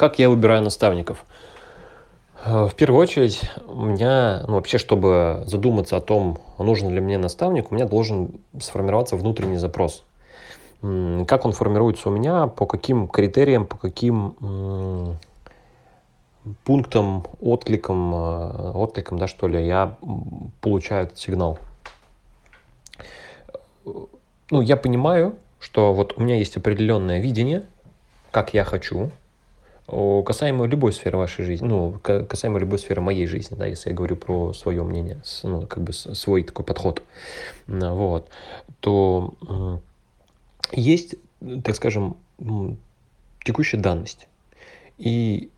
Как я выбираю наставников? Э, в первую очередь, у меня, ну, вообще, чтобы задуматься о том, нужен ли мне наставник, у меня должен сформироваться внутренний запрос. Как он формируется у меня, по каким критериям, по каким пунктам, откликам, э, откликам, да, что ли, я получаю этот сигнал. Ну, я понимаю, что вот у меня есть определенное видение, как я хочу, касаемо любой сферы вашей жизни, ну, касаемо любой сферы моей жизни, да, если я говорю про свое мнение, ну, как бы свой такой подход, вот, то есть, так скажем, текущая данность. И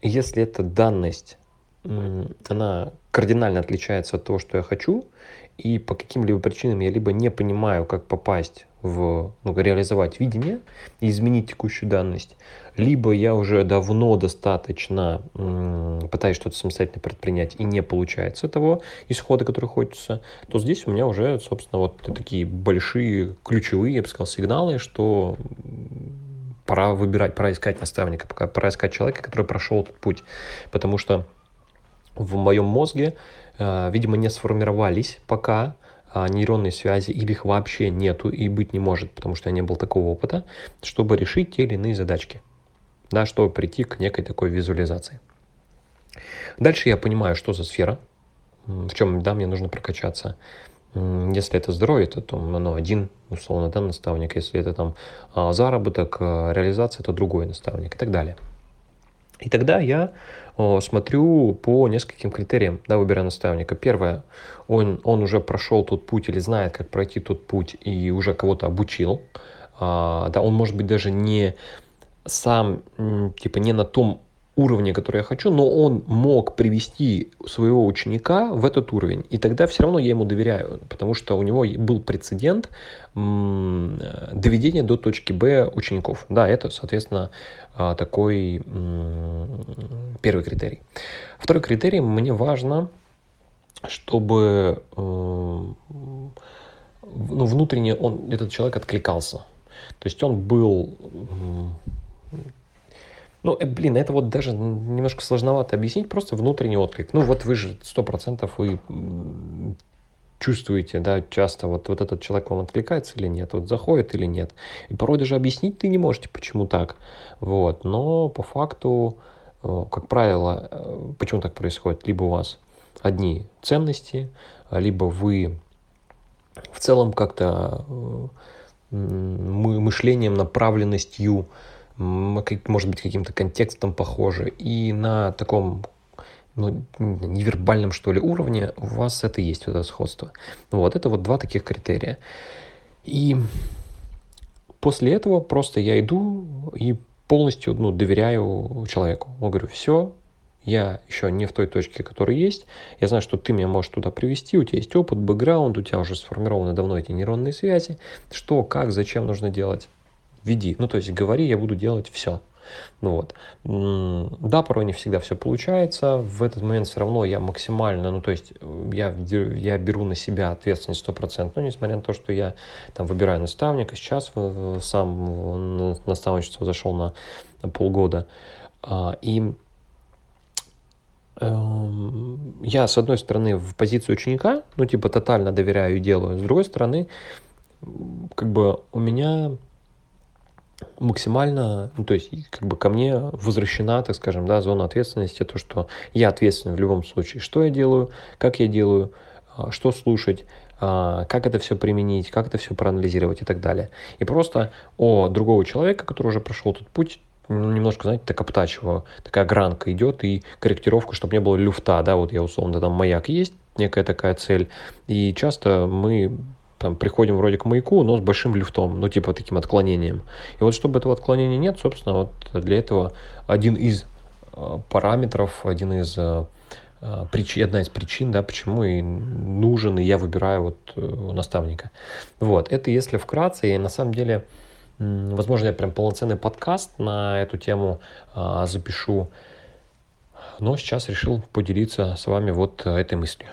если эта данность, она кардинально отличается от того, что я хочу, и по каким-либо причинам я либо не понимаю, как попасть в, ну, реализовать видение и изменить текущую данность, либо я уже давно достаточно м, пытаюсь что-то самостоятельно предпринять и не получается того исхода, который хочется, то здесь у меня уже, собственно, вот такие большие ключевые, я бы сказал, сигналы, что пора выбирать, пора искать наставника, пора искать человека, который прошел этот путь, потому что в моем мозге, видимо, не сформировались пока а, нейронные связи, или их вообще нету и быть не может, потому что не было такого опыта, чтобы решить те или иные задачки, да, чтобы прийти к некой такой визуализации. Дальше я понимаю, что за сфера, в чем, да, мне нужно прокачаться. Если это здоровье, то, то ну, один, условно, да, наставник. Если это там а, заработок, а, реализация, то другой наставник и так далее. И тогда я смотрю по нескольким критериям, да, выбирая наставника. Первое, он, он уже прошел тот путь или знает, как пройти тот путь и уже кого-то обучил. А, да, он может быть даже не сам, типа, не на том уровне, который я хочу, но он мог привести своего ученика в этот уровень. И тогда все равно я ему доверяю, потому что у него был прецедент доведения до точки Б учеников. Да, это, соответственно, а, такой первый критерий. Второй критерий, мне важно, чтобы э, ну, внутренне он, этот человек откликался. То есть он был ну, э, блин, это вот даже немножко сложновато объяснить, просто внутренний отклик. Ну, вот вы же сто процентов вы чувствуете, да, часто вот, вот этот человек вам откликается или нет, вот заходит или нет. И порой даже объяснить ты не можете, почему так. Вот, но по факту, э, как правило, э, почему так происходит? Либо у вас одни ценности, либо вы в целом как-то мышлением, направленностью может быть, каким-то контекстом похожи. И на таком ну, невербальном, что ли, уровне у вас это есть, это сходство. Вот, это вот два таких критерия. И после этого просто я иду и полностью ну, доверяю человеку. Я говорю, все, я еще не в той точке, которая есть. Я знаю, что ты меня можешь туда привести, у тебя есть опыт, бэкграунд, у тебя уже сформированы давно эти нейронные связи. Что, как, зачем нужно делать веди. Ну, то есть говори, я буду делать все. Ну вот. Да, порой не всегда все получается. В этот момент все равно я максимально, ну то есть я, я беру на себя ответственность 100%, но несмотря на то, что я там выбираю наставника, сейчас сам наставничество зашел на, на полгода. А, и эм, я, с одной стороны, в позиции ученика, ну, типа, тотально доверяю и делаю. С другой стороны, как бы у меня максимально, ну, то есть как бы ко мне возвращена, так скажем, да, зона ответственности, то, что я ответственен в любом случае, что я делаю, как я делаю, а, что слушать, а, как это все применить, как это все проанализировать и так далее. И просто о другого человека, который уже прошел этот путь, ну, немножко, знаете, так обтачиваю, такая гранка идет и корректировка, чтобы не было люфта, да, вот я условно, там маяк есть, некая такая цель, и часто мы там приходим вроде к маяку, но с большим люфтом, ну типа таким отклонением. И вот чтобы этого отклонения нет, собственно, вот для этого один из э, параметров, один из э, э, причин, одна из причин, да, почему и нужен, и я выбираю вот наставника. Вот, это если вкратце, и на самом деле, возможно, я прям полноценный подкаст на эту тему а, запишу, но сейчас решил поделиться с вами вот этой мыслью.